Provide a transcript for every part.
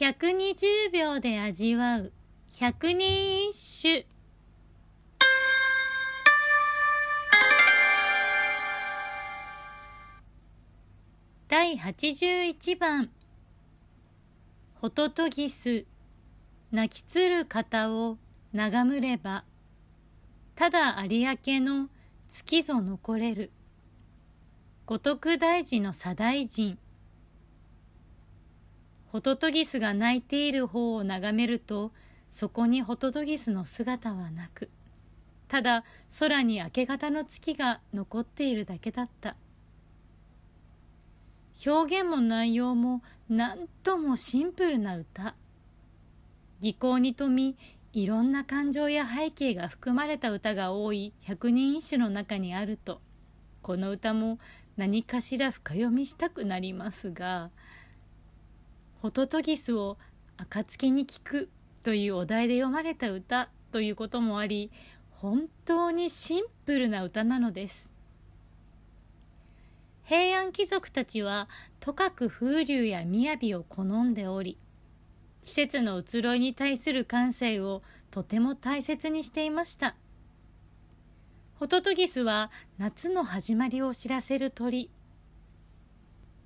120秒で味わう。百人一首。第81番。ホトトギス泣きつる方を眺むればただ有明の月ぞ残れる。五徳大寺の左大臣。ホトトギスが泣いている方を眺めるとそこにホトトギスの姿はなくただ空に明け方の月が残っているだけだった。表現も内容もなんともシンプルな歌。技巧に富みいろんな感情や背景が含まれた歌が多い百人一首の中にあると。この歌も何かしら深読みしたくなりますが「ホトトギスを暁に聞く」というお題で読まれた歌ということもあり本当にシンプルな歌なのです。平安貴族たちはとかく風流や雅を好んでおり季節の移ろいに対する感性をとても大切にしていました。ホトトギスは夏の始まりを知らせる鳥。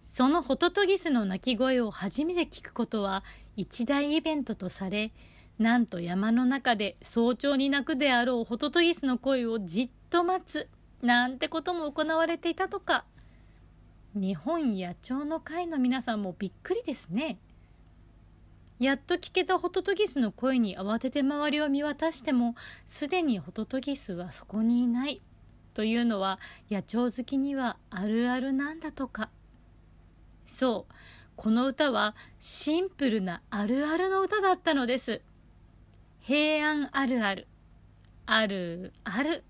そのホトトギスの鳴き声を初めて聞くことは一大イベントとされなんと山の中で早朝に鳴くであろうホトトギスの声をじっと待つなんてことも行われていたとか。日本野鳥の会の皆さんもびっくりですね。やっと聞けたホトトギスの声に慌てて周りを見渡してもすでにホトトギスはそこにいない。というのは野鳥好きにはあるあるなんだとか。そう。この歌はシンプルなあるあるの歌だったのです。平安あるある。あるある。